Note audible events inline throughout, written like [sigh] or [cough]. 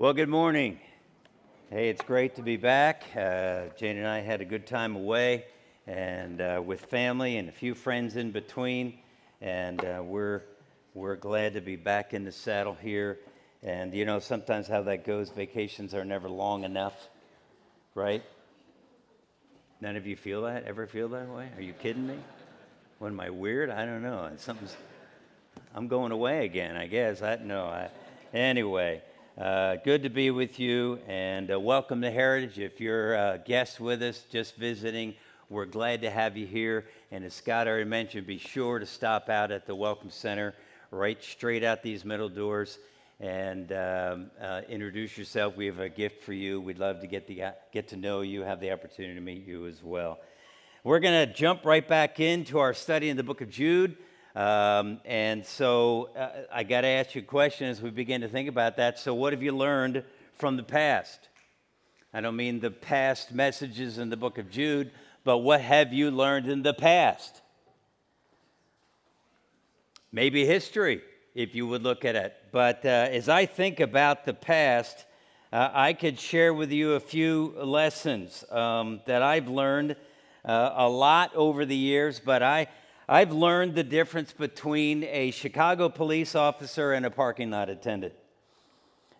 Well, good morning. Hey, it's great to be back. Uh, Jane and I had a good time away and uh, with family and a few friends in between. And uh, we're, we're glad to be back in the saddle here. And you know, sometimes how that goes, vacations are never long enough, right? None of you feel that? Ever feel that way? Are you kidding me? What am I weird? I don't know. Something's. I'm going away again. I guess. I no. I, anyway, uh, good to be with you, and uh, welcome to Heritage. If you're a guest with us, just visiting, we're glad to have you here. And as Scott already mentioned, be sure to stop out at the Welcome Center, right straight out these middle doors, and um, uh, introduce yourself. We have a gift for you. We'd love to get the get to know you, have the opportunity to meet you as well. We're going to jump right back into our study in the book of Jude. Um, and so uh, I got to ask you a question as we begin to think about that. So, what have you learned from the past? I don't mean the past messages in the book of Jude, but what have you learned in the past? Maybe history, if you would look at it. But uh, as I think about the past, uh, I could share with you a few lessons um, that I've learned uh, a lot over the years, but I, I've learned the difference between a Chicago police officer and a parking lot attendant.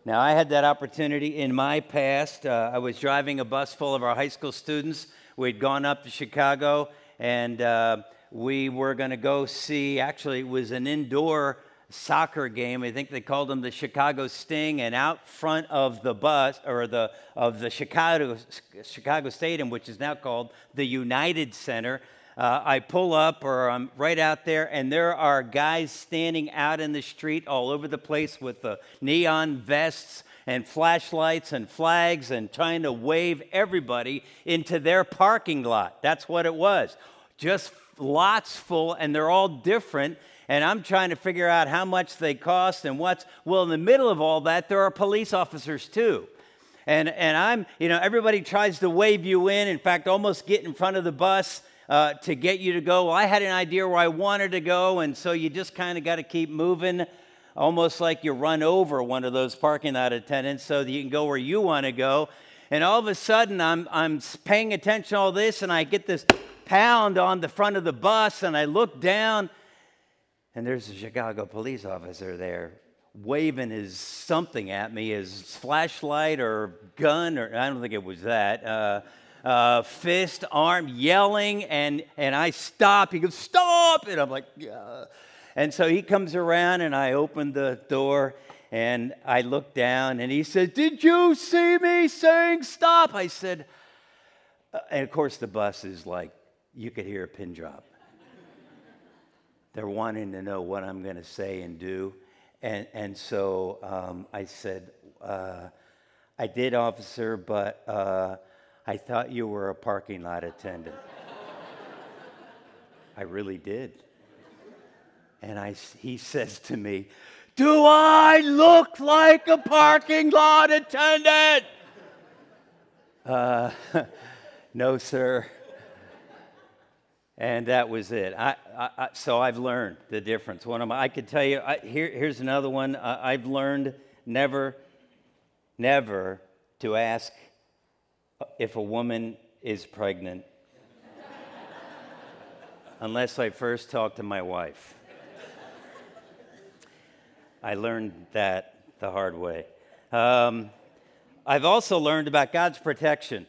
Now, I had that opportunity in my past. Uh, I was driving a bus full of our high school students. We'd gone up to Chicago and uh, we were going to go see, actually, it was an indoor soccer game. I think they called them the Chicago Sting. And out front of the bus, or the, of the Chicago, Chicago Stadium, which is now called the United Center, uh, I pull up or I'm right out there, and there are guys standing out in the street all over the place with the neon vests and flashlights and flags and trying to wave everybody into their parking lot. That's what it was. Just lots full, and they're all different. And I'm trying to figure out how much they cost and what's. Well, in the middle of all that, there are police officers too. And, and I'm, you know, everybody tries to wave you in. In fact, almost get in front of the bus uh, to get you to go. Well, I had an idea where I wanted to go, and so you just kind of got to keep moving, almost like you run over one of those parking lot attendants so that you can go where you want to go. And all of a sudden, I'm, I'm paying attention to all this, and I get this pound on the front of the bus, and I look down, and there's a Chicago police officer there waving his something at me, his flashlight or gun, or I don't think it was that. Uh, uh, fist, arm, yelling, and, and I stop. He goes, Stop! And I'm like, Yeah. And so he comes around, and I open the door, and I look down, and he says, Did you see me saying stop? I said, uh, and of course, the bus is like, you could hear a pin drop. They're wanting to know what I'm going to say and do. And, and so um, I said, uh, I did, officer, but uh, I thought you were a parking lot attendant. I really did. And I, he says to me, Do I look like a parking lot attendant? Uh, [laughs] no, sir. And that was it. I, I, so I've learned the difference. One of my, I could tell you, here, here's another one. I've learned never, never to ask if a woman is pregnant unless I first talk to my wife. I learned that the hard way. Um, I've also learned about God's protection,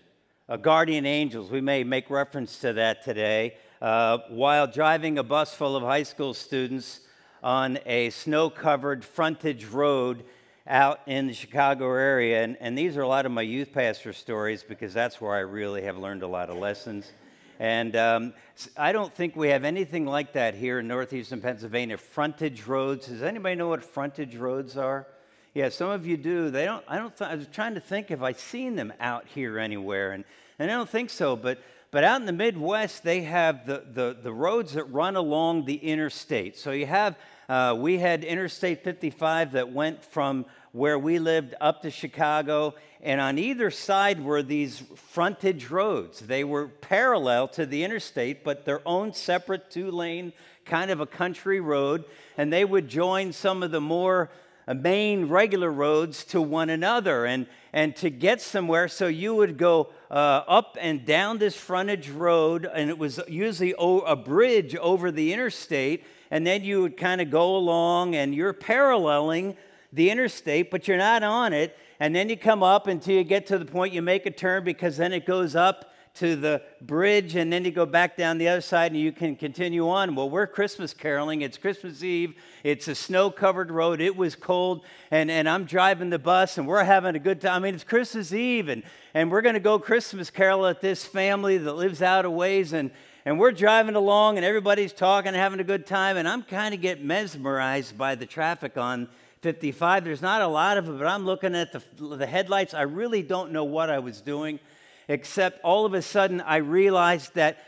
uh, guardian angels. We may make reference to that today. Uh, while driving a bus full of high school students on a snow covered frontage road out in the Chicago area. And, and these are a lot of my youth pastor stories because that's where I really have learned a lot of lessons. And um, I don't think we have anything like that here in northeastern Pennsylvania. Frontage roads. Does anybody know what frontage roads are? Yeah, some of you do. They don't. I don't. Th- I was trying to think if I've seen them out here anywhere, and, and I don't think so. But but out in the Midwest, they have the, the, the roads that run along the interstate. So you have uh, we had Interstate 55 that went from where we lived up to Chicago, and on either side were these frontage roads. They were parallel to the interstate, but their own separate two lane kind of a country road, and they would join some of the more main regular roads to one another and, and to get somewhere. So you would go uh, up and down this frontage road, and it was usually a bridge over the interstate. And then you would kind of go along and you're paralleling the interstate, but you're not on it. And then you come up until you get to the point you make a turn because then it goes up to the bridge and then you go back down the other side and you can continue on. Well, we're Christmas caroling. It's Christmas Eve. It's a snow covered road. It was cold and, and I'm driving the bus and we're having a good time. I mean, it's Christmas Eve and, and we're going to go Christmas carol at this family that lives out of ways and, and we're driving along and everybody's talking, and having a good time. And I'm kind of get mesmerized by the traffic on 55. There's not a lot of it, but I'm looking at the, the headlights. I really don't know what I was doing, except all of a sudden I realized that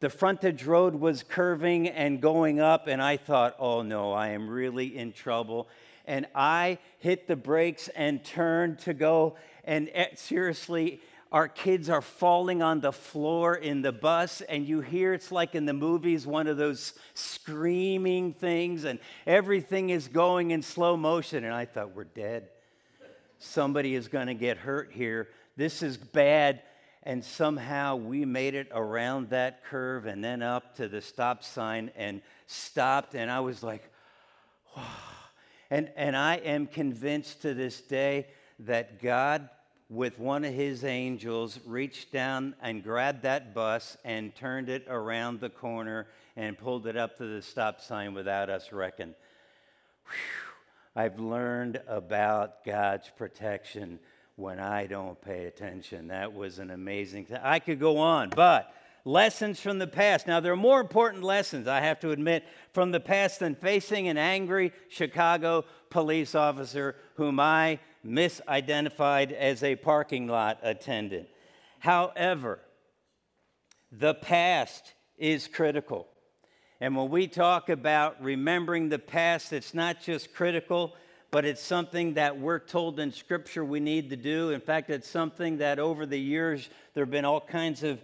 the frontage road was curving and going up, and I thought, oh no, I am really in trouble. And I hit the brakes and turned to go, and eh, seriously, our kids are falling on the floor in the bus, and you hear it's like in the movies, one of those screaming things, and everything is going in slow motion. And I thought, we're dead. Somebody is going to get hurt here. This is bad. And somehow we made it around that curve and then up to the stop sign and stopped. And I was like, wow. [sighs] And, and I am convinced to this day that God with one of his angels, reached down and grabbed that bus and turned it around the corner and pulled it up to the stop sign without us reckoning. I've learned about God's protection when I don't pay attention. That was an amazing thing. I could go on, but lessons from the past. Now, there are more important lessons, I have to admit, from the past than facing an angry Chicago police officer whom I misidentified as a parking lot attendant. However, the past is critical. And when we talk about remembering the past, it's not just critical, but it's something that we're told in Scripture we need to do. In fact, it's something that over the years there have been all kinds of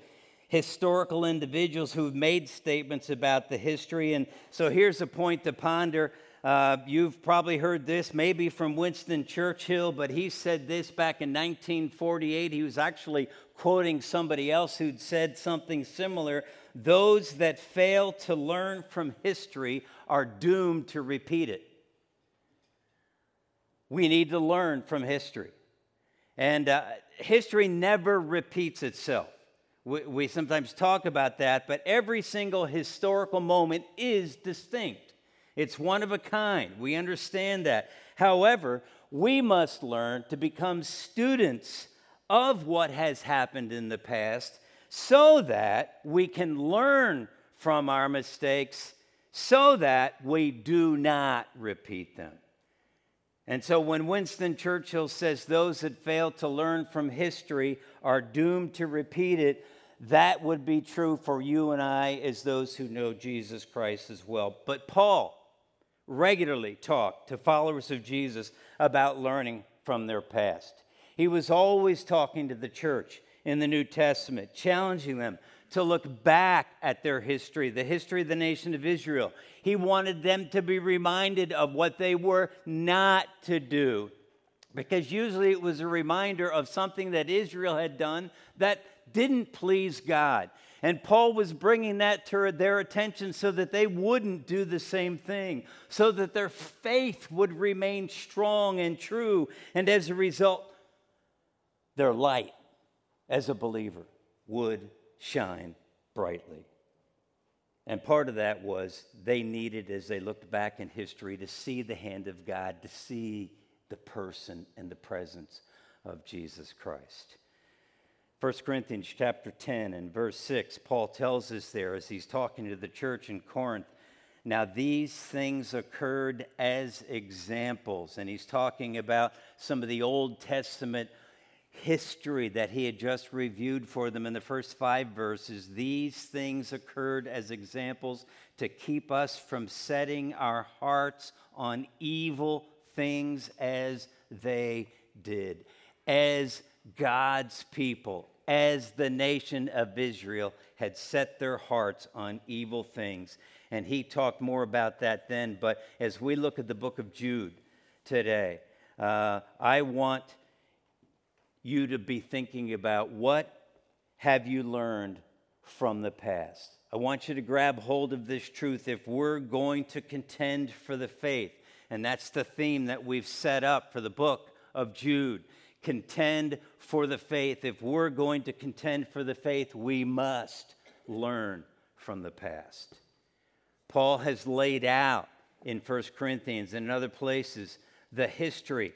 historical individuals who've made statements about the history. And so here's a point to ponder uh, you've probably heard this maybe from Winston Churchill, but he said this back in 1948. He was actually quoting somebody else who'd said something similar. Those that fail to learn from history are doomed to repeat it. We need to learn from history. And uh, history never repeats itself. We, we sometimes talk about that, but every single historical moment is distinct. It's one of a kind. We understand that. However, we must learn to become students of what has happened in the past so that we can learn from our mistakes so that we do not repeat them. And so when Winston Churchill says those that fail to learn from history are doomed to repeat it, that would be true for you and I as those who know Jesus Christ as well. But Paul, regularly talked to followers of Jesus about learning from their past. He was always talking to the church in the New Testament, challenging them to look back at their history, the history of the nation of Israel. He wanted them to be reminded of what they were not to do, because usually it was a reminder of something that Israel had done that didn't please God. And Paul was bringing that to their attention so that they wouldn't do the same thing, so that their faith would remain strong and true. And as a result, their light as a believer would shine brightly. And part of that was they needed, as they looked back in history, to see the hand of God, to see the person and the presence of Jesus Christ. 1 Corinthians chapter 10 and verse 6, Paul tells us there as he's talking to the church in Corinth, now these things occurred as examples. And he's talking about some of the Old Testament history that he had just reviewed for them in the first five verses. These things occurred as examples to keep us from setting our hearts on evil things as they did. As God's people, as the nation of Israel had set their hearts on evil things. And he talked more about that then. But as we look at the book of Jude today. Uh, I want you to be thinking about what have you learned from the past. I want you to grab hold of this truth if we're going to contend for the faith. And that's the theme that we've set up for the book of Jude. Contend for the faith. If we're going to contend for the faith, we must learn from the past. Paul has laid out in 1 Corinthians and in other places the history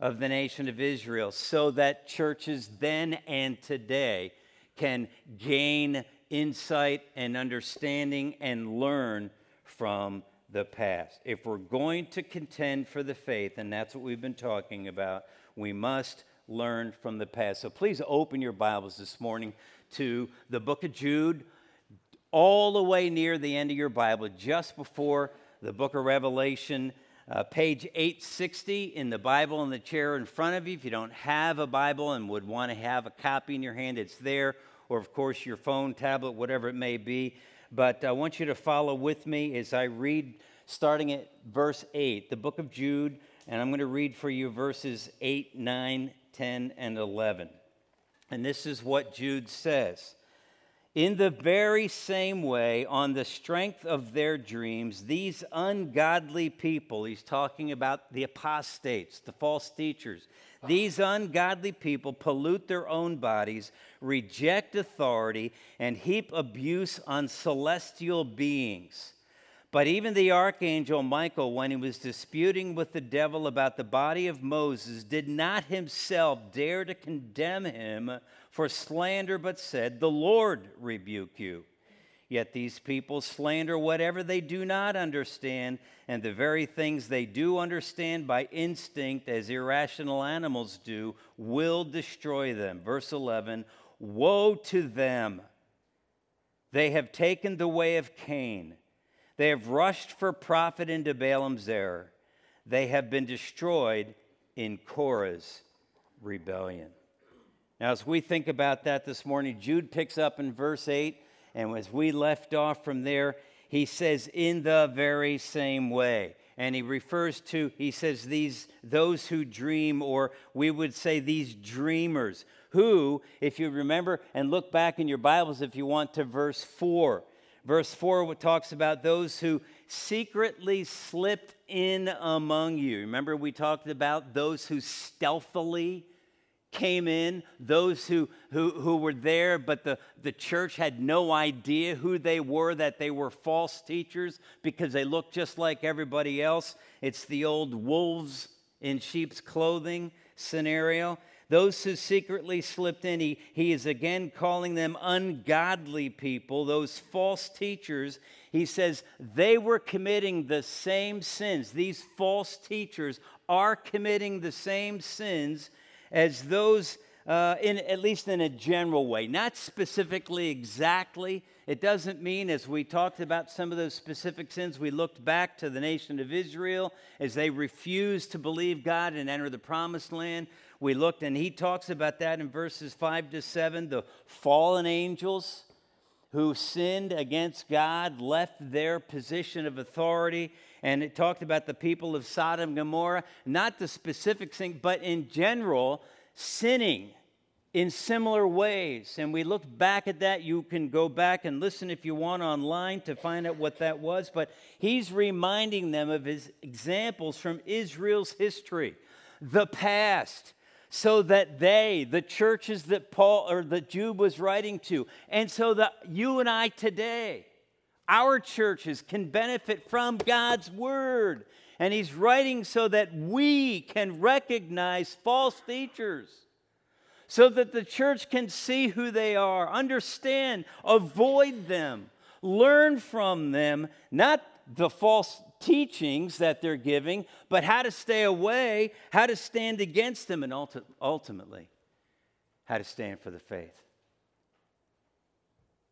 of the nation of Israel so that churches then and today can gain insight and understanding and learn from the past. If we're going to contend for the faith, and that's what we've been talking about, we must learn from the past. So please open your Bibles this morning to the book of Jude, all the way near the end of your Bible, just before the book of Revelation. Uh, page 860 in the Bible in the chair in front of you. If you don't have a Bible and would want to have a copy in your hand, it's there or of course your phone, tablet, whatever it may be. But I want you to follow with me as I read, starting at verse 8, the book of Jude, and I'm going to read for you verses 8, 9, 10, and 11. And this is what Jude says. In the very same way, on the strength of their dreams, these ungodly people, he's talking about the apostates, the false teachers, these ungodly people pollute their own bodies, reject authority, and heap abuse on celestial beings. But even the archangel Michael, when he was disputing with the devil about the body of Moses, did not himself dare to condemn him for slander, but said, The Lord rebuke you. Yet these people slander whatever they do not understand, and the very things they do understand by instinct, as irrational animals do, will destroy them. Verse 11 Woe to them! They have taken the way of Cain. They have rushed for profit into Balaam's error. They have been destroyed in Korah's rebellion. Now, as we think about that this morning, Jude picks up in verse 8 and as we left off from there, he says, in the very same way. And he refers to, he says, these, those who dream, or we would say these dreamers, who, if you remember and look back in your Bibles if you want to verse 4. Verse 4 talks about those who secretly slipped in among you. Remember, we talked about those who stealthily came in, those who, who, who were there, but the, the church had no idea who they were, that they were false teachers because they looked just like everybody else. It's the old wolves in sheep's clothing scenario. Those who secretly slipped in, he, he is again calling them ungodly people, those false teachers. He says they were committing the same sins. These false teachers are committing the same sins as those, uh, in, at least in a general way, not specifically exactly. It doesn't mean, as we talked about some of those specific sins, we looked back to the nation of Israel as they refused to believe God and enter the promised land. We looked, and he talks about that in verses 5 to 7 the fallen angels who sinned against God left their position of authority. And it talked about the people of Sodom and Gomorrah, not the specific thing, but in general, sinning in similar ways. And we looked back at that. You can go back and listen if you want online to find out what that was. But he's reminding them of his examples from Israel's history, the past so that they, the churches that Paul or that Jude was writing to, and so that you and I today, our churches can benefit from God's word. And he's writing so that we can recognize false teachers, so that the church can see who they are, understand, avoid them, learn from them, not the false teachings that they're giving, but how to stay away, how to stand against them, and ultimately, how to stand for the faith.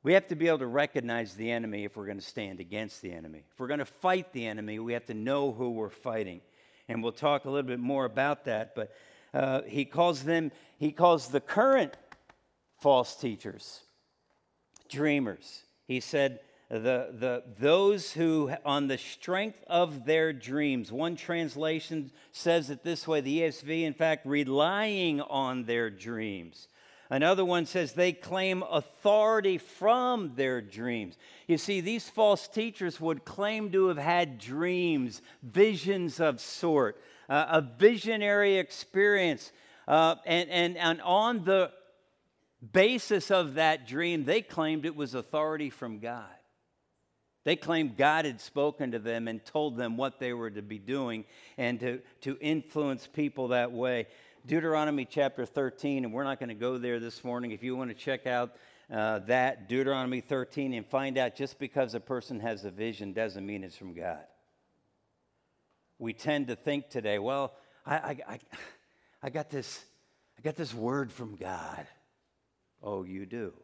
We have to be able to recognize the enemy if we're going to stand against the enemy. If we're going to fight the enemy, we have to know who we're fighting. And we'll talk a little bit more about that. But uh, he calls them, he calls the current false teachers dreamers. He said, the, the, those who, on the strength of their dreams, one translation says it this way the ESV, in fact, relying on their dreams. Another one says they claim authority from their dreams. You see, these false teachers would claim to have had dreams, visions of sort, uh, a visionary experience. Uh, and, and, and on the basis of that dream, they claimed it was authority from God. They claimed God had spoken to them and told them what they were to be doing and to, to influence people that way. Deuteronomy chapter 13, and we're not going to go there this morning. If you want to check out uh, that, Deuteronomy 13, and find out just because a person has a vision doesn't mean it's from God. We tend to think today, well, I, I, I, I got this, I got this word from God. Oh, you do?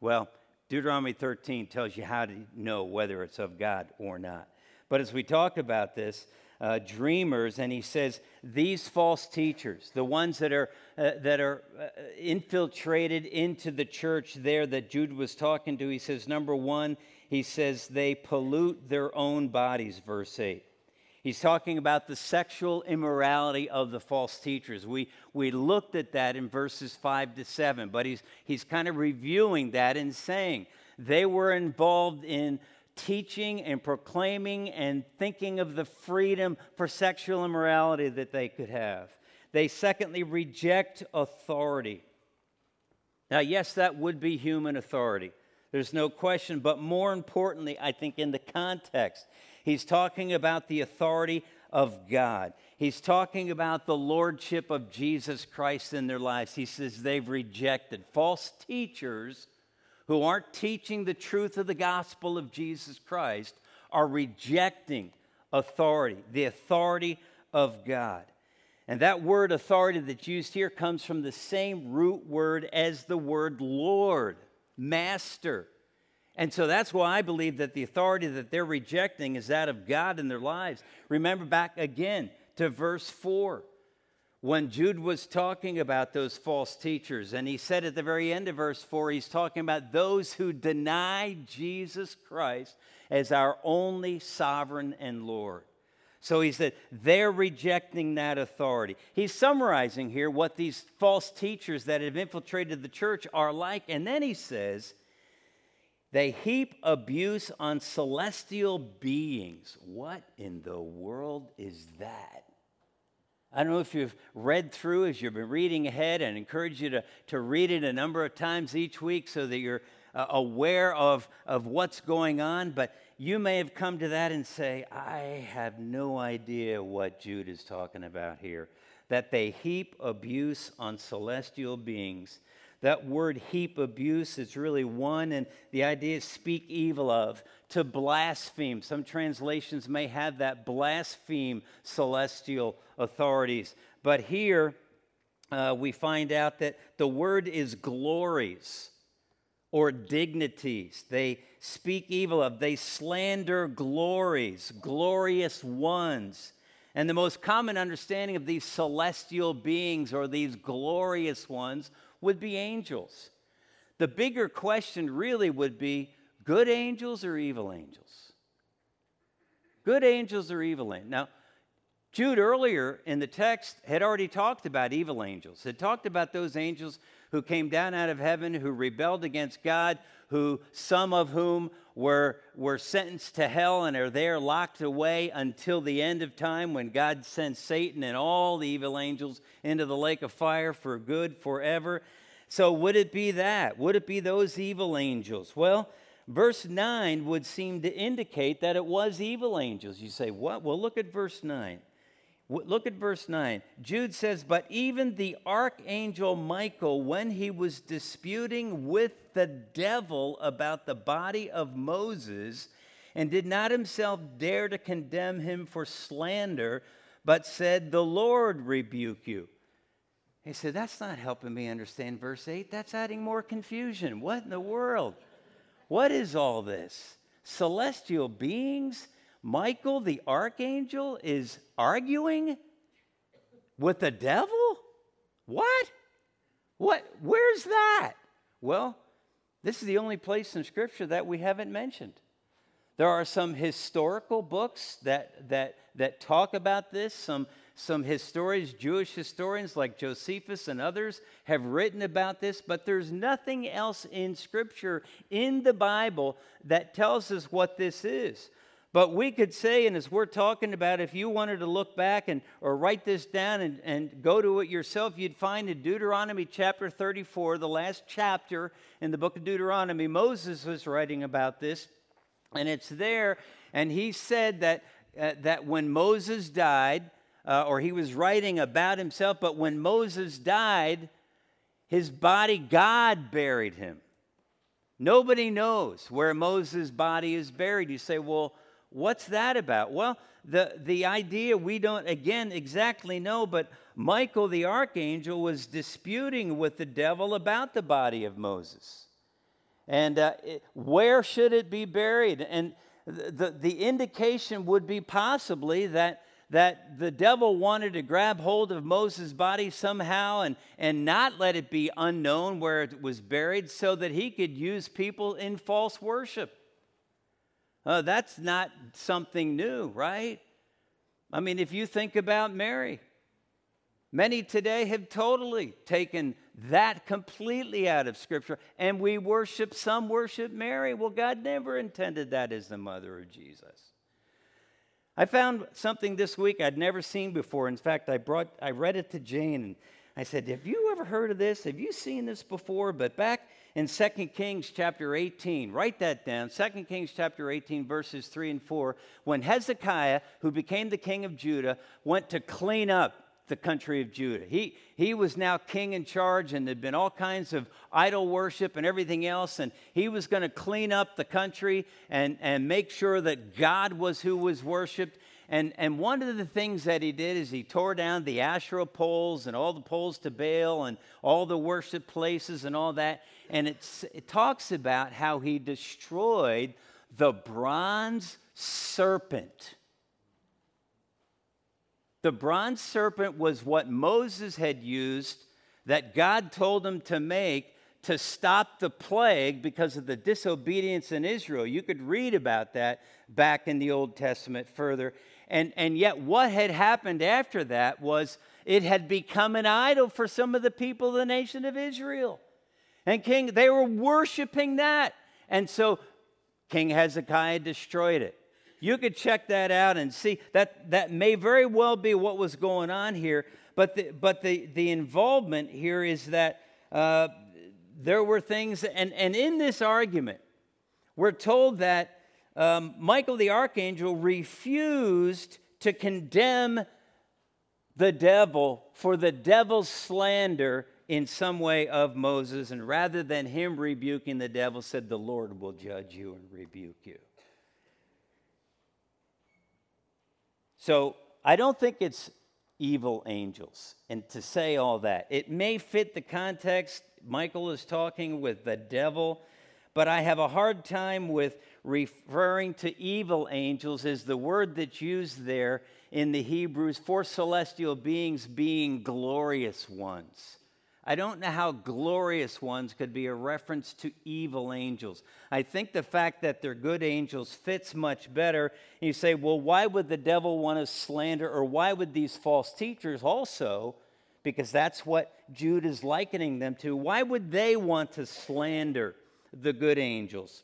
Well, Deuteronomy 13 tells you how to know whether it's of God or not. But as we talk about this, uh, dreamers, and he says these false teachers, the ones that are uh, that are uh, infiltrated into the church there that Jude was talking to, he says number one, he says they pollute their own bodies. Verse eight. He's talking about the sexual immorality of the false teachers. We, we looked at that in verses 5 to 7, but he's, he's kind of reviewing that and saying they were involved in teaching and proclaiming and thinking of the freedom for sexual immorality that they could have. They, secondly, reject authority. Now, yes, that would be human authority. There's no question. But more importantly, I think in the context, He's talking about the authority of God. He's talking about the lordship of Jesus Christ in their lives. He says they've rejected false teachers who aren't teaching the truth of the gospel of Jesus Christ are rejecting authority, the authority of God. And that word authority that's used here comes from the same root word as the word Lord, Master. And so that's why I believe that the authority that they're rejecting is that of God in their lives. Remember back again to verse 4 when Jude was talking about those false teachers, and he said at the very end of verse 4, he's talking about those who deny Jesus Christ as our only sovereign and Lord. So he said they're rejecting that authority. He's summarizing here what these false teachers that have infiltrated the church are like, and then he says, they heap abuse on celestial beings. What in the world is that? I don't know if you've read through as you've been reading ahead and encourage you to, to read it a number of times each week so that you're uh, aware of, of what's going on, but you may have come to that and say, I have no idea what Jude is talking about here. That they heap abuse on celestial beings. That word heap abuse is really one, and the idea is speak evil of, to blaspheme. Some translations may have that blaspheme celestial authorities. But here uh, we find out that the word is glories or dignities. They speak evil of, they slander glories, glorious ones. And the most common understanding of these celestial beings or these glorious ones would be angels. The bigger question really would be good angels or evil angels? Good angels or evil angels? Now, Jude earlier in the text had already talked about evil angels, had talked about those angels who came down out of heaven, who rebelled against God, who some of whom were, were sentenced to hell and are there locked away until the end of time when God sends Satan and all the evil angels into the lake of fire for good forever. So, would it be that? Would it be those evil angels? Well, verse 9 would seem to indicate that it was evil angels. You say, what? Well, look at verse 9. Look at verse 9. Jude says, But even the archangel Michael, when he was disputing with the devil about the body of Moses, and did not himself dare to condemn him for slander, but said, The Lord rebuke you. He said, That's not helping me understand verse 8. That's adding more confusion. What in the world? What is all this? Celestial beings? Michael the archangel is arguing with the devil? What? What? Where's that? Well, This is the only place in Scripture that we haven't mentioned. There are some historical books that, that, that talk about this. Some, some historians, Jewish historians like Josephus and others, have written about this, but there's nothing else in Scripture, in the Bible, that tells us what this is. But we could say, and as we're talking about, if you wanted to look back and or write this down and, and go to it yourself, you'd find in Deuteronomy chapter 34, the last chapter in the book of Deuteronomy, Moses was writing about this. And it's there, and he said that, uh, that when Moses died, uh, or he was writing about himself, but when Moses died, his body, God buried him. Nobody knows where Moses' body is buried. You say, well, what's that about? Well, the, the idea we don't, again, exactly know, but Michael the archangel was disputing with the devil about the body of Moses. And uh, it, where should it be buried? And the, the indication would be possibly that, that the devil wanted to grab hold of Moses' body somehow and, and not let it be unknown where it was buried so that he could use people in false worship. Uh, that's not something new, right? I mean, if you think about Mary, many today have totally taken that completely out of Scripture. And we worship, some worship Mary. Well, God never intended that as the mother of Jesus. I found something this week I'd never seen before. In fact, I brought I read it to Jane and I said, Have you ever heard of this? Have you seen this before? But back in 2 Kings chapter 18, write that down. 2 Kings chapter 18, verses 3 and 4. When Hezekiah, who became the king of Judah, went to clean up the country of Judah. He, he was now king in charge, and there'd been all kinds of idol worship and everything else. And he was going to clean up the country and, and make sure that God was who was worshiped. And, and one of the things that he did is he tore down the Asherah poles and all the poles to Baal and all the worship places and all that. And it talks about how he destroyed the bronze serpent the bronze serpent was what Moses had used that God told him to make to stop the plague because of the disobedience in Israel. You could read about that back in the Old Testament further. And, and yet, what had happened after that was it had become an idol for some of the people of the nation of Israel. And King, they were worshiping that. And so King Hezekiah destroyed it. You could check that out and see that that may very well be what was going on here. But the, but the, the involvement here is that uh, there were things, and, and in this argument, we're told that um, Michael the archangel refused to condemn the devil for the devil's slander in some way of Moses, and rather than him rebuking the devil, said, The Lord will judge you and rebuke you. So I don't think it's evil angels. And to say all that, it may fit the context. Michael is talking with the devil, but I have a hard time with referring to evil angels is the word that's used there in the Hebrews for celestial beings being glorious ones. I don't know how glorious ones could be a reference to evil angels. I think the fact that they're good angels fits much better. you say, well, why would the devil want to slander, or why would these false teachers also, because that's what Jude is likening them to, why would they want to slander the good angels?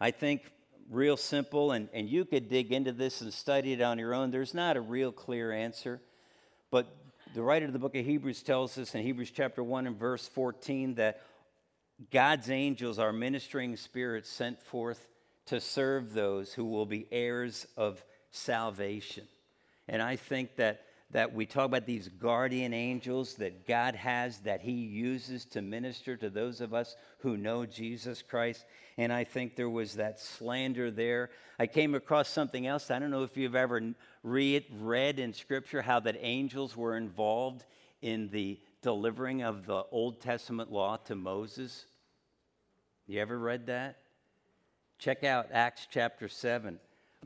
I think real simple, and, and you could dig into this and study it on your own. There's not a real clear answer. But the writer of the book of Hebrews tells us in Hebrews chapter 1 and verse 14 that God's angels are ministering spirits sent forth to serve those who will be heirs of salvation. And I think that, that we talk about these guardian angels that God has that He uses to minister to those of us who know Jesus Christ. And I think there was that slander there. I came across something else. I don't know if you've ever read, read in Scripture how that angels were involved in the delivering of the Old Testament law to Moses. You ever read that? Check out Acts chapter 7,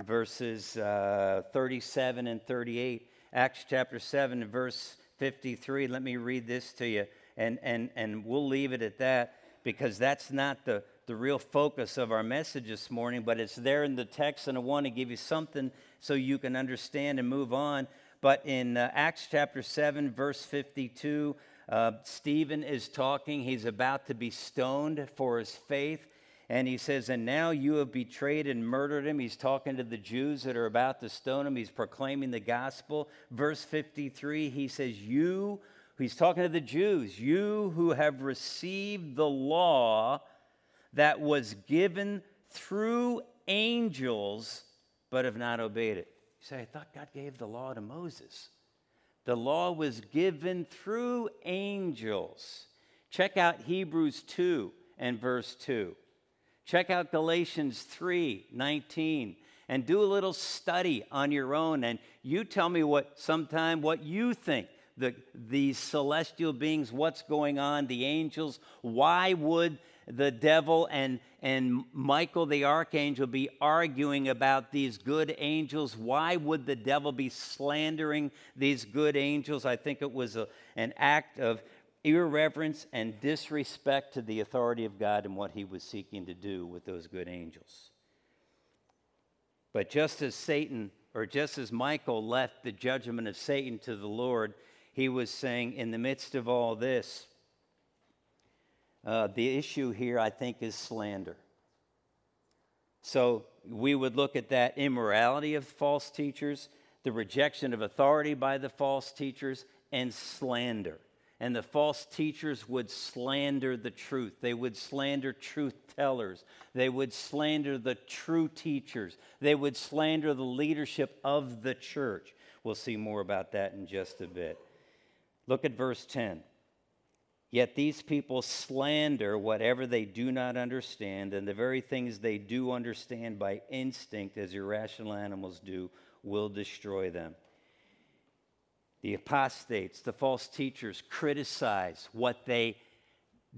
verses uh, 37 and 38. Acts chapter 7, verse 53. Let me read this to you, and, and, and we'll leave it at that. because that's not the, the real focus of our message this morning, but it's there in the text, and I want to give you something so you can understand and move on. But in uh, Acts chapter 7, verse 52, uh, Stephen is talking. He's about to be stoned for his faith. And he says, And now you have betrayed and murdered him. He's talking to the Jews that are about to stone him. He's proclaiming the gospel. Verse 53, he says, You, he's talking to the Jews, you who have received the law that was given through angels, but have not obeyed it. You say, I thought God gave the law to Moses. The law was given through angels. Check out Hebrews 2 and verse 2. Check out Galatians 3 19 and do a little study on your own. And you tell me what sometime what you think. The, these celestial beings, what's going on, the angels, why would the devil and, and Michael the archangel be arguing about these good angels? Why would the devil be slandering these good angels? I think it was a, an act of irreverence and disrespect to the authority of God and what he was seeking to do with those good angels. But just as Satan, or just as Michael left the judgment of Satan to the Lord, he was saying, in the midst of all this, uh, the issue here, I think, is slander. So we would look at that immorality of false teachers, the rejection of authority by the false teachers, and slander and the false teachers would slander the truth. They would slander truth tellers. They would slander the true teachers. They would slander the leadership of the church. We'll see more about that in just a bit. Look at verse 10. Yet these people slander whatever they do not understand, and the very things they do understand by instinct, as irrational animals do, will destroy them. The apostates, the false teachers, criticize what they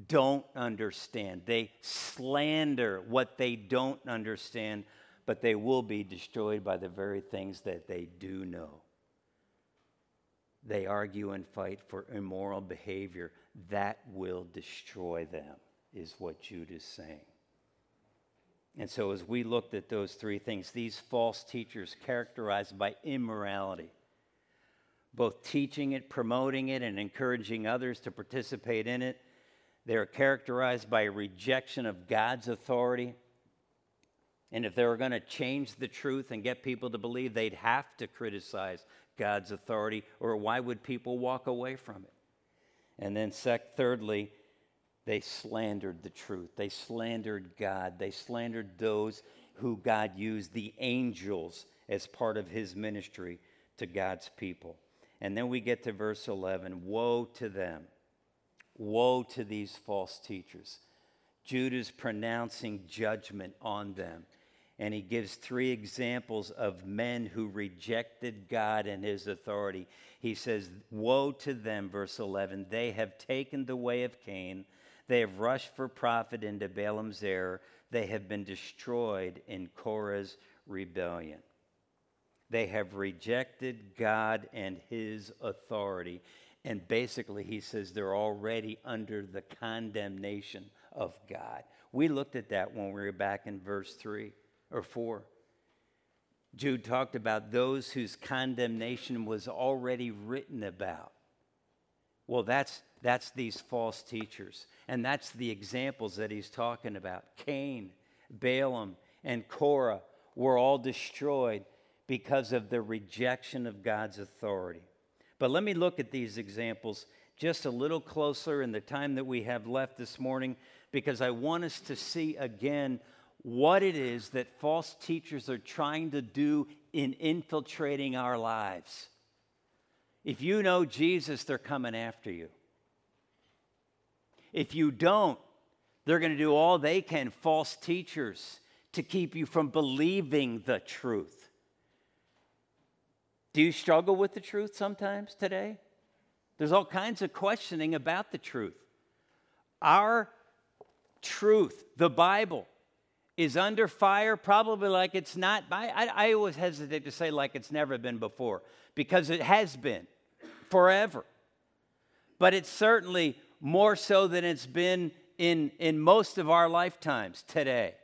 don't understand. They slander what they don't understand, but they will be destroyed by the very things that they do know. They argue and fight for immoral behavior. That will destroy them, is what Jude is saying. And so, as we looked at those three things, these false teachers characterized by immorality, both teaching it, promoting it, and encouraging others to participate in it. They are characterized by a rejection of God's authority. And if they were going to change the truth and get people to believe, they'd have to criticize God's authority, or why would people walk away from it? And then, sec- thirdly, they slandered the truth. They slandered God. They slandered those who God used, the angels, as part of his ministry to God's people. And then we get to verse 11 Woe to them! Woe to these false teachers. Jude is pronouncing judgment on them. And he gives three examples of men who rejected God and his authority. He says, Woe to them, verse 11. They have taken the way of Cain. They have rushed for profit into Balaam's error. They have been destroyed in Korah's rebellion. They have rejected God and his authority. And basically, he says they're already under the condemnation of God. We looked at that when we were back in verse 3 or 4. Jude talked about those whose condemnation was already written about. Well, that's, that's these false teachers. And that's the examples that he's talking about. Cain, Balaam, and Korah were all destroyed because of the rejection of God's authority. But let me look at these examples just a little closer in the time that we have left this morning because I want us to see again what it is that false teachers are trying to do in infiltrating our lives. If you know Jesus, they're coming after you. If you don't, they're going to do all they can, false teachers, to keep you from believing the truth. Do you struggle with the truth sometimes today? There's all kinds of questioning about the truth. Our truth, the Bible, is under fire, probably like it's not. I, I, always hesitate to say like it's never been before because it has been forever. But it's certainly more so than it's been in, in most of our lifetimes today.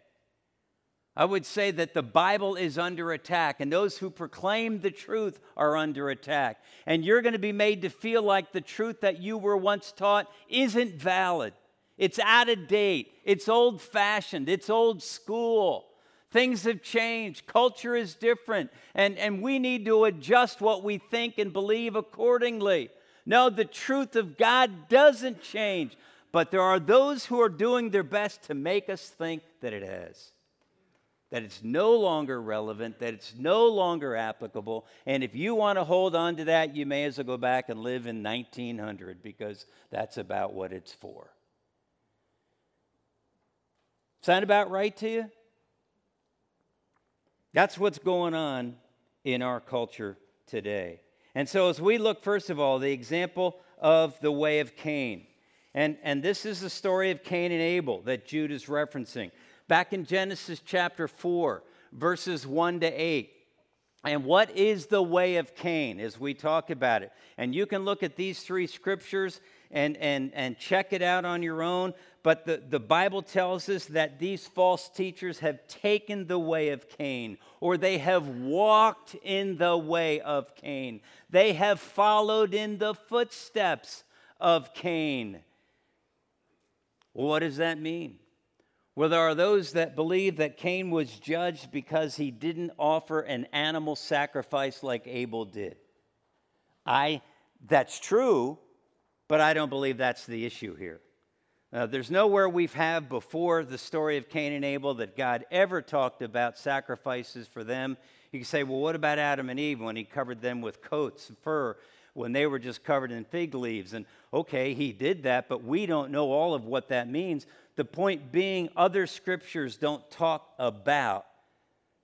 I would say that the Bible is under attack, and those who proclaim the truth are under attack. And you're going to be made to feel like the truth that you were once taught isn't valid. It's out of date, it's old fashioned, it's old school. Things have changed, culture is different, and, and we need to adjust what we think and believe accordingly. No, the truth of God doesn't change, but there are those who are doing their best to make us think that it has that it's no longer relevant, that it's no longer applicable. And if you want to hold on to that, you may as well go back and live in 1900 because that's about what it's for. Sound about right to you? That's what's going on in our culture today. And so, as we look, first of all, the example of the way of Cain. And, and this is the story of Cain and Abel that Jude is referencing back in Genesis chapter 4, verses 1 to 8. And what is the way of Cain as we talk about it? And you can look at these three scriptures and, and, and check it out on your own. But the, the Bible tells us that these false teachers have taken the way of Cain, or they have walked in the way of Cain. They have followed in the footsteps of Cain. What does that mean? Well, there are those that believe that Cain was judged because he didn't offer an animal sacrifice like Abel did. I, that's true, but I don't believe that's the issue here. Uh, there's nowhere we've had before the story of Cain and Abel that God ever talked about sacrifices for them. You can say, well, what about Adam and Eve when he covered them with coats and fur when they were just covered in fig leaves? And okay, he did that, but we don't know all of what that means. The point being, other scriptures don't talk about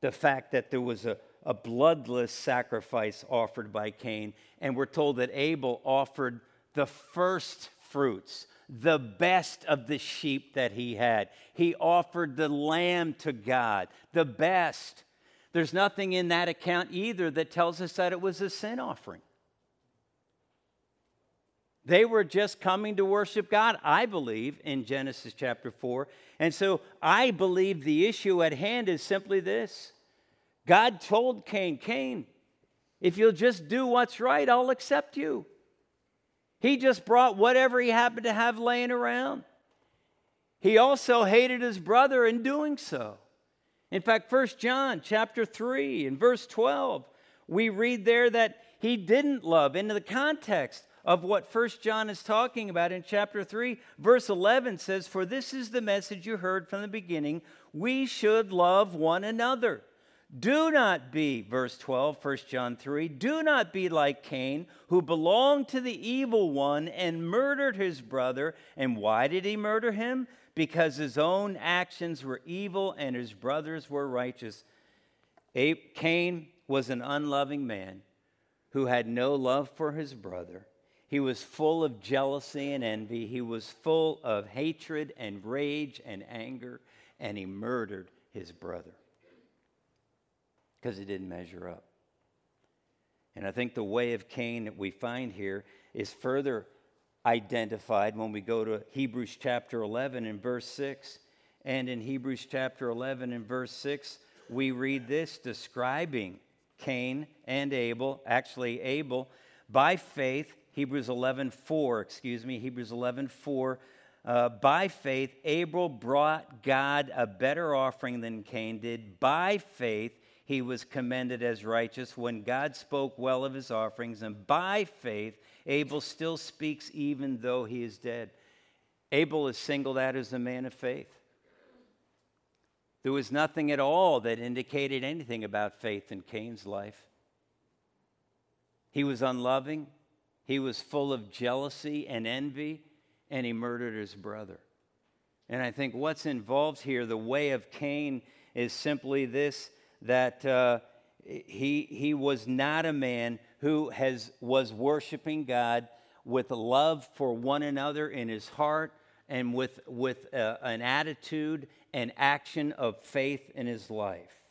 the fact that there was a, a bloodless sacrifice offered by Cain, and we're told that Abel offered the first fruits, the best of the sheep that he had. He offered the lamb to God, the best. There's nothing in that account either that tells us that it was a sin offering. They were just coming to worship God, I believe, in Genesis chapter 4. And so I believe the issue at hand is simply this God told Cain, Cain, if you'll just do what's right, I'll accept you. He just brought whatever he happened to have laying around. He also hated his brother in doing so. In fact, 1 John chapter 3 and verse 12, we read there that he didn't love. Into the context, of what First John is talking about in chapter 3. Verse 11 says, For this is the message you heard from the beginning. We should love one another. Do not be, verse 12, 1 John 3, do not be like Cain, who belonged to the evil one and murdered his brother. And why did he murder him? Because his own actions were evil and his brothers were righteous. Cain was an unloving man who had no love for his brother. He was full of jealousy and envy. He was full of hatred and rage and anger, and he murdered his brother because he didn't measure up. And I think the way of Cain that we find here is further identified when we go to Hebrews chapter 11 and verse 6. And in Hebrews chapter 11 and verse 6, we read this describing Cain and Abel, actually, Abel, by faith Hebrews 11 4, excuse me, Hebrews 11 4. Uh, by faith, Abel brought God a better offering than Cain did. By faith, he was commended as righteous when God spoke well of his offerings. And by faith, Abel still speaks even though he is dead. Abel is singled out as a man of faith. There was nothing at all that indicated anything about faith in Cain's life. He was unloving, he was full of jealousy and envy, and he murdered his brother. And I think what's involved here, the way of Cain, is simply this that uh, he, he was not a man who has, was worshiping God with love for one another in his heart and with, with uh, an attitude and action of faith in his life.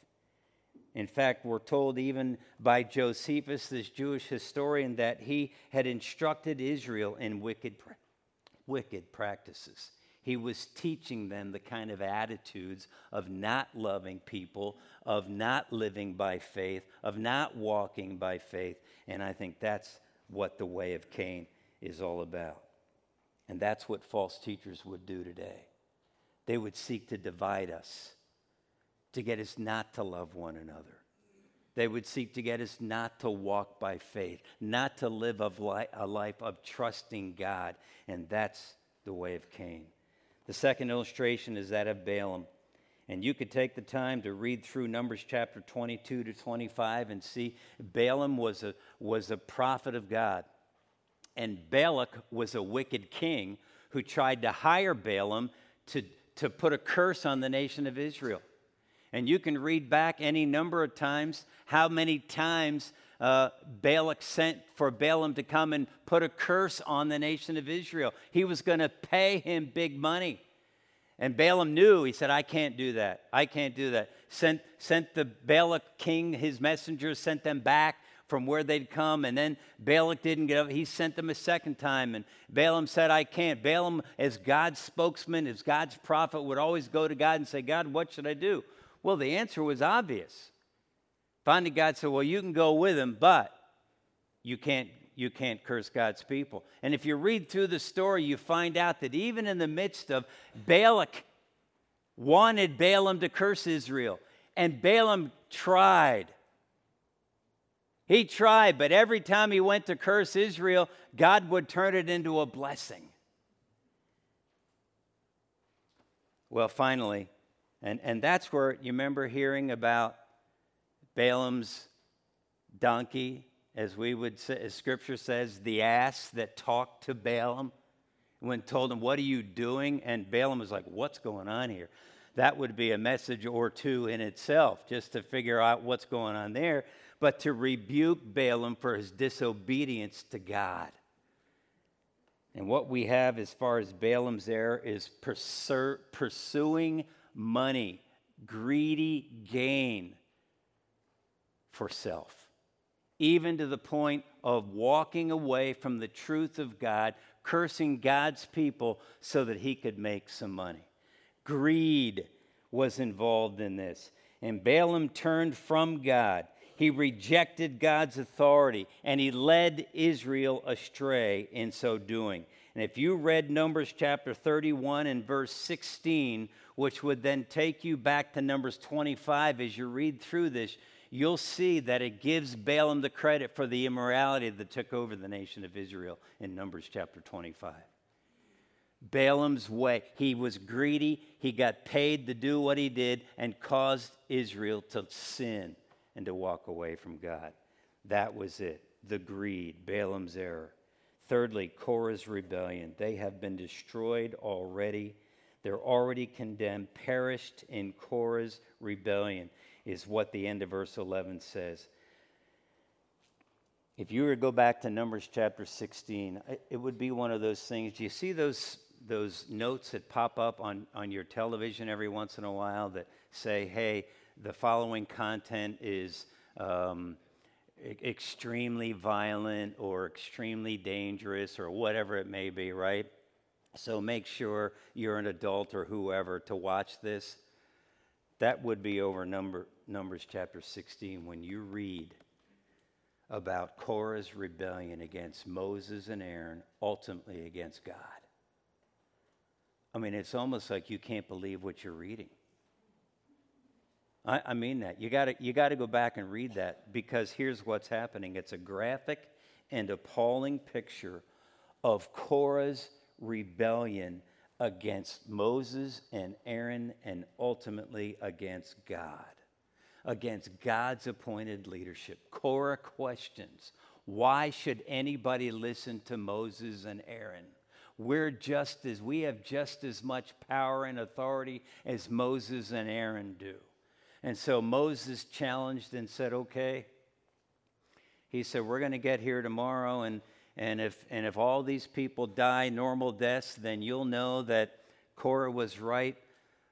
In fact, we're told even by Josephus, this Jewish historian, that he had instructed Israel in wicked, wicked practices. He was teaching them the kind of attitudes of not loving people, of not living by faith, of not walking by faith. And I think that's what the way of Cain is all about. And that's what false teachers would do today. They would seek to divide us, to get us not to love one another. They would seek to get us not to walk by faith, not to live a life of trusting God. And that's the way of Cain. The second illustration is that of Balaam. And you could take the time to read through Numbers chapter 22 to 25 and see Balaam was a, was a prophet of God. And Balak was a wicked king who tried to hire Balaam to, to put a curse on the nation of Israel. And you can read back any number of times how many times uh, Balak sent for Balaam to come and put a curse on the nation of Israel. He was going to pay him big money. And Balaam knew, he said, I can't do that. I can't do that. Sent, sent the Balak king, his messengers, sent them back from where they'd come. And then Balak didn't get up. He sent them a second time. And Balaam said, I can't. Balaam, as God's spokesman, as God's prophet, would always go to God and say, God, what should I do? Well, the answer was obvious. Finally, God said, Well, you can go with him, but you can't, you can't curse God's people. And if you read through the story, you find out that even in the midst of Balak wanted Balaam to curse Israel, and Balaam tried. He tried, but every time he went to curse Israel, God would turn it into a blessing. Well, finally, and, and that's where you remember hearing about Balaam's donkey, as we would say, as scripture says, the ass that talked to Balaam when told him, What are you doing? And Balaam was like, What's going on here? That would be a message or two in itself, just to figure out what's going on there, but to rebuke Balaam for his disobedience to God. And what we have as far as Balaam's error is pursuing money, greedy gain for self, even to the point of walking away from the truth of God, cursing God's people so that he could make some money. Greed was involved in this. And Balaam turned from God. He rejected God's authority and he led Israel astray in so doing. And if you read Numbers chapter 31 and verse 16, which would then take you back to Numbers 25 as you read through this, you'll see that it gives Balaam the credit for the immorality that took over the nation of Israel in Numbers chapter 25. Balaam's way, he was greedy, he got paid to do what he did, and caused Israel to sin and to walk away from God. That was it the greed, Balaam's error. Thirdly, Korah's rebellion. They have been destroyed already. They're already condemned, perished in Korah's rebellion is what the end of verse 11 says. If you were to go back to Numbers chapter 16, it would be one of those things. Do you see those, those notes that pop up on, on your television every once in a while that say, hey, the following content is um, extremely violent or extremely dangerous or whatever it may be, right? So make sure you're an adult or whoever to watch this. That would be over number, Numbers chapter 16 when you read about Korah's rebellion against Moses and Aaron, ultimately against God. I mean, it's almost like you can't believe what you're reading. I, I mean that. You got you to go back and read that because here's what's happening it's a graphic and appalling picture of Korah's rebellion against Moses and Aaron and ultimately against God, against God's appointed leadership. Korah questions why should anybody listen to Moses and Aaron? We're just as, we have just as much power and authority as Moses and Aaron do. And so Moses challenged and said, okay. He said, we're going to get here tomorrow and and if, and if all these people die normal deaths, then you'll know that Korah was right.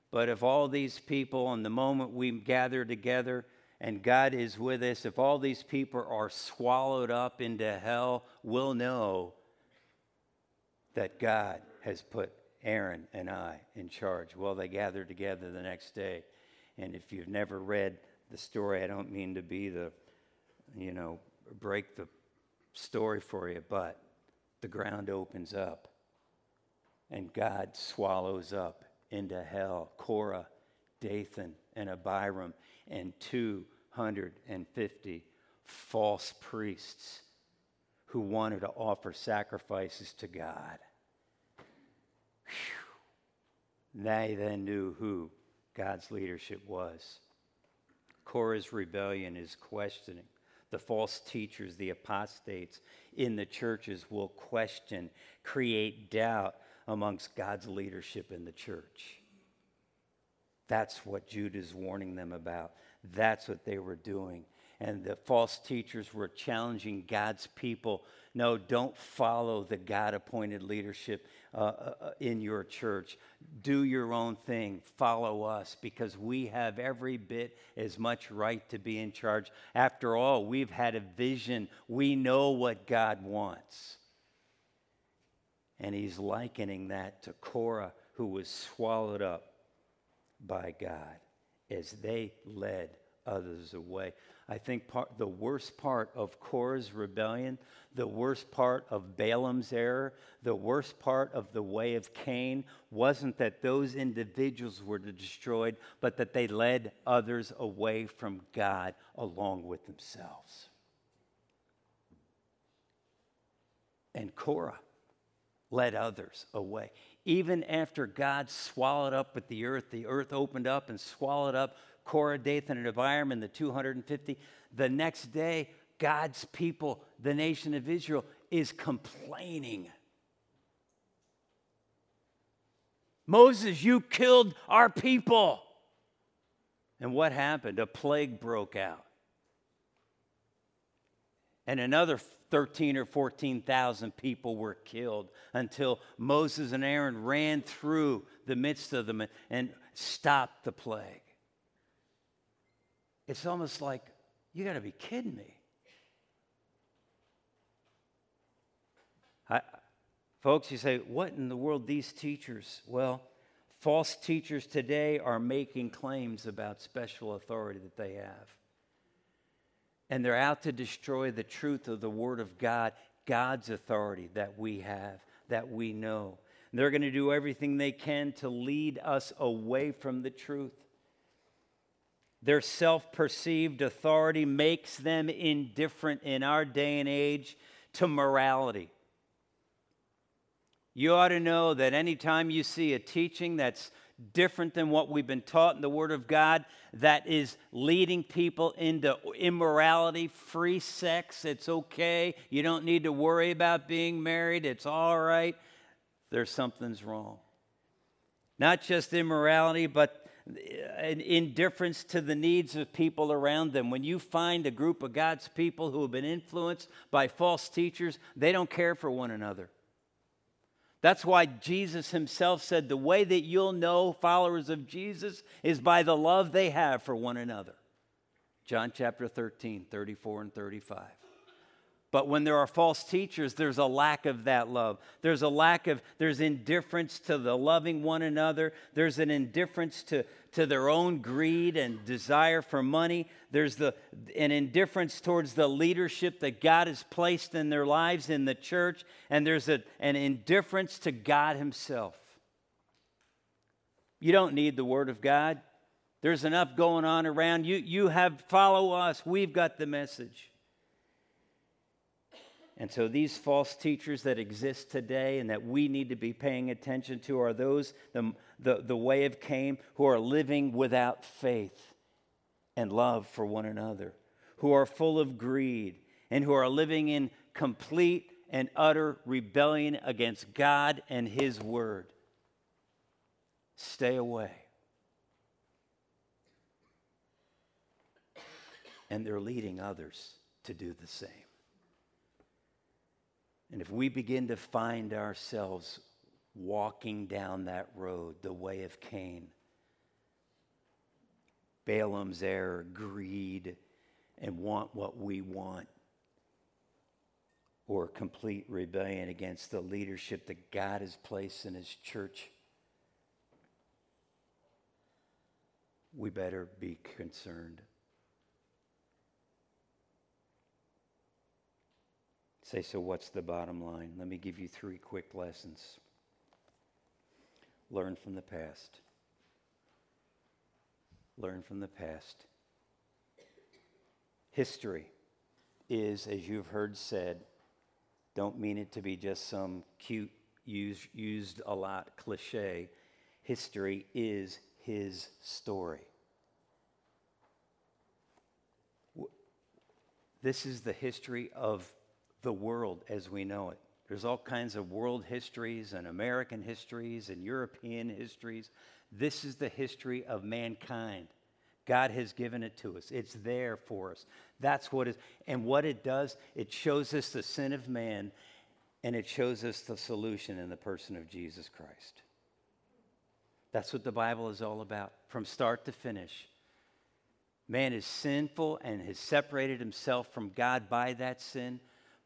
But if all these people, on the moment we gather together and God is with us, if all these people are swallowed up into hell, we'll know that God has put Aaron and I in charge. Well, they gathered together the next day. And if you've never read the story, I don't mean to be the, you know, break the story for you, but the ground opens up and God swallows up into hell Korah, Dathan, and Abiram, and 250 false priests who wanted to offer sacrifices to God. Whew. They then knew who God's leadership was. Korah's rebellion is questioning. The false teachers, the apostates in the churches will question, create doubt amongst God's leadership in the church. That's what Judah is warning them about. That's what they were doing. And the false teachers were challenging God's people no, don't follow the God appointed leadership uh, uh, uh, in your church. Do your own thing. Follow us because we have every bit as much right to be in charge. After all, we've had a vision, we know what God wants. And he's likening that to Korah, who was swallowed up by God as they led others away. I think part, the worst part of Korah's rebellion, the worst part of Balaam's error, the worst part of the way of Cain wasn't that those individuals were destroyed, but that they led others away from God along with themselves. And Korah led others away. Even after God swallowed up with the earth, the earth opened up and swallowed up Korah, Dathan, and Abiram and the 250. The next day, God's people, the nation of Israel, is complaining. Moses, you killed our people. And what happened? A plague broke out. And another 13 or 14,000 people were killed until Moses and Aaron ran through the midst of them and stopped the plague. It's almost like, you got to be kidding me. I, folks, you say, what in the world, these teachers? Well, false teachers today are making claims about special authority that they have. And they're out to destroy the truth of the Word of God, God's authority that we have, that we know. And they're going to do everything they can to lead us away from the truth. Their self perceived authority makes them indifferent in our day and age to morality. You ought to know that anytime you see a teaching that's different than what we've been taught in the Word of God, that is leading people into immorality, free sex, it's okay. You don't need to worry about being married, it's all right. There's something's wrong. Not just immorality, but an indifference to the needs of people around them. When you find a group of God's people who have been influenced by false teachers, they don't care for one another. That's why Jesus himself said the way that you'll know followers of Jesus is by the love they have for one another. John chapter 13, 34 and 35. But when there are false teachers, there's a lack of that love. There's a lack of, there's indifference to the loving one another. There's an indifference to, to their own greed and desire for money. There's the, an indifference towards the leadership that God has placed in their lives in the church. And there's a, an indifference to God Himself. You don't need the Word of God. There's enough going on around you. You have, follow us. We've got the message. And so, these false teachers that exist today and that we need to be paying attention to are those, the, the, the way of Cain, who are living without faith and love for one another, who are full of greed, and who are living in complete and utter rebellion against God and His Word. Stay away. And they're leading others to do the same. And if we begin to find ourselves walking down that road, the way of Cain, Balaam's error, greed, and want what we want, or complete rebellion against the leadership that God has placed in His church, we better be concerned. Say, so what's the bottom line? Let me give you three quick lessons. Learn from the past. Learn from the past. History is, as you've heard said, don't mean it to be just some cute, used, used a lot cliche. History is his story. This is the history of the world as we know it. There's all kinds of world histories and American histories and European histories. This is the history of mankind. God has given it to us. It's there for us. That's what is. And what it does, it shows us the sin of man and it shows us the solution in the person of Jesus Christ. That's what the Bible is all about from start to finish. Man is sinful and has separated himself from God by that sin.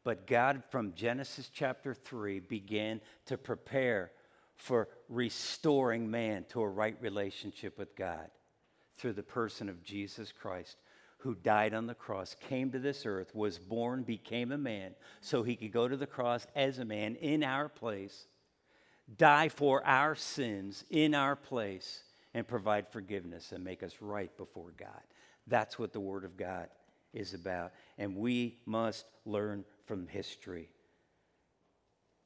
But God, from Genesis chapter 3, began to prepare for restoring man to a right relationship with God through the person of Jesus Christ, who died on the cross, came to this earth, was born, became a man, so he could go to the cross as a man in our place, die for our sins in our place, and provide forgiveness and make us right before God. That's what the Word of God is about. And we must learn from history.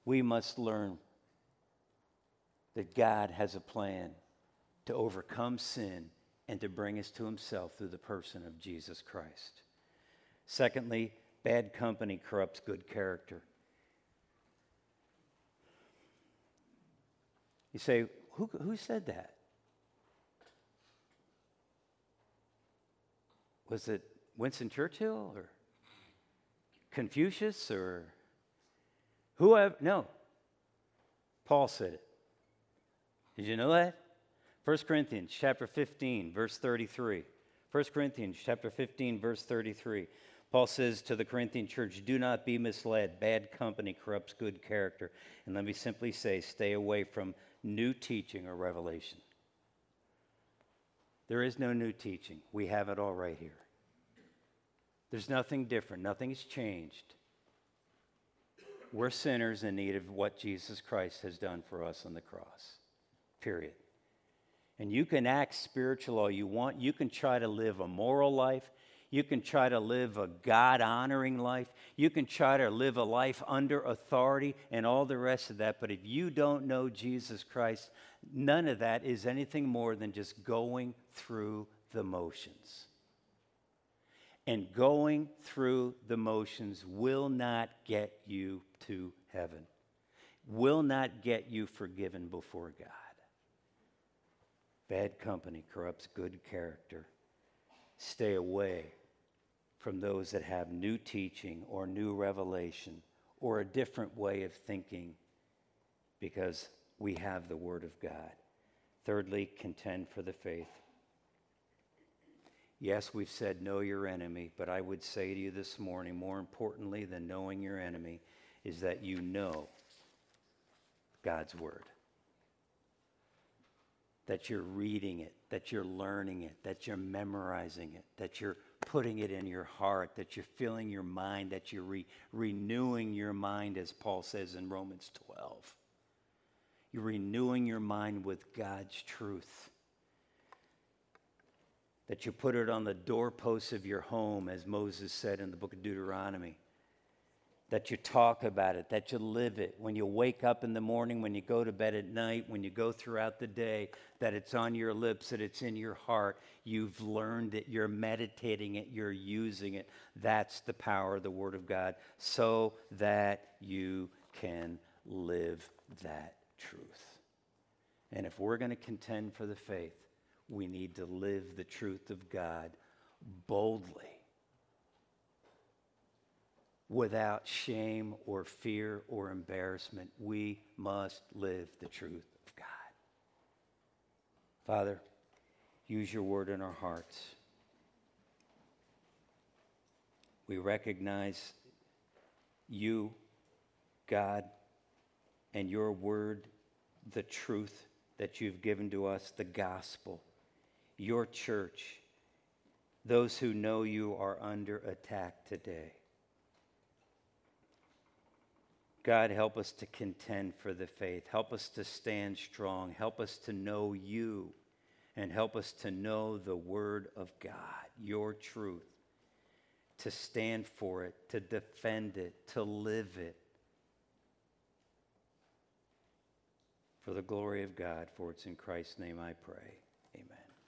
We must learn that God has a plan to overcome sin and to bring us to himself through the person of Jesus Christ. Secondly, bad company corrupts good character. You say, who, who said that? Was it Winston Churchill or Confucius or whoever? No. Paul said it. Did you know that? 1 Corinthians chapter 15, verse 33. 1 Corinthians chapter 15, verse 33. Paul says to the Corinthian church, Do not be misled. Bad company corrupts good character. And let me simply say, stay away from new teaching or revelation. There is no new teaching. We have it all right here. There's nothing different, nothing has changed. We're sinners in need of what Jesus Christ has done for us on the cross. Period. And you can act spiritual all you want. You can try to live a moral life. You can try to live a God honoring life. You can try to live a life under authority and all the rest of that. But if you don't know Jesus Christ, none of that is anything more than just going through the motions. And going through the motions will not get you to heaven, will not get you forgiven before God. Bad company corrupts good character. Stay away from those that have new teaching or new revelation or a different way of thinking because we have the Word of God. Thirdly, contend for the faith. Yes, we've said know your enemy, but I would say to you this morning, more importantly than knowing your enemy, is that you know God's Word that you're reading it, that you're learning it, that you're memorizing it, that you're putting it in your heart, that you're filling your mind, that you're re- renewing your mind, as Paul says in Romans 12. You're renewing your mind with God's truth. That you put it on the doorposts of your home, as Moses said in the book of Deuteronomy that you talk about it, that you live it. When you wake up in the morning, when you go to bed at night, when you go throughout the day, that it's on your lips, that it's in your heart. You've learned it, you're meditating it, you're using it. That's the power of the Word of God, so that you can live that truth. And if we're going to contend for the faith, we need to live the truth of God boldly without shame or fear or embarrassment. We must live the truth of God. Father, use your word in our hearts. We recognize you, God, and your word, the truth that you've given to us, the gospel. Your church, those who know you are under attack today. God, help us to contend for the faith. Help us to stand strong. Help us to know you. And help us to know the Word of God, your truth, to stand for it, to defend it, to live it. For the glory of God, for it's in Christ's name I pray.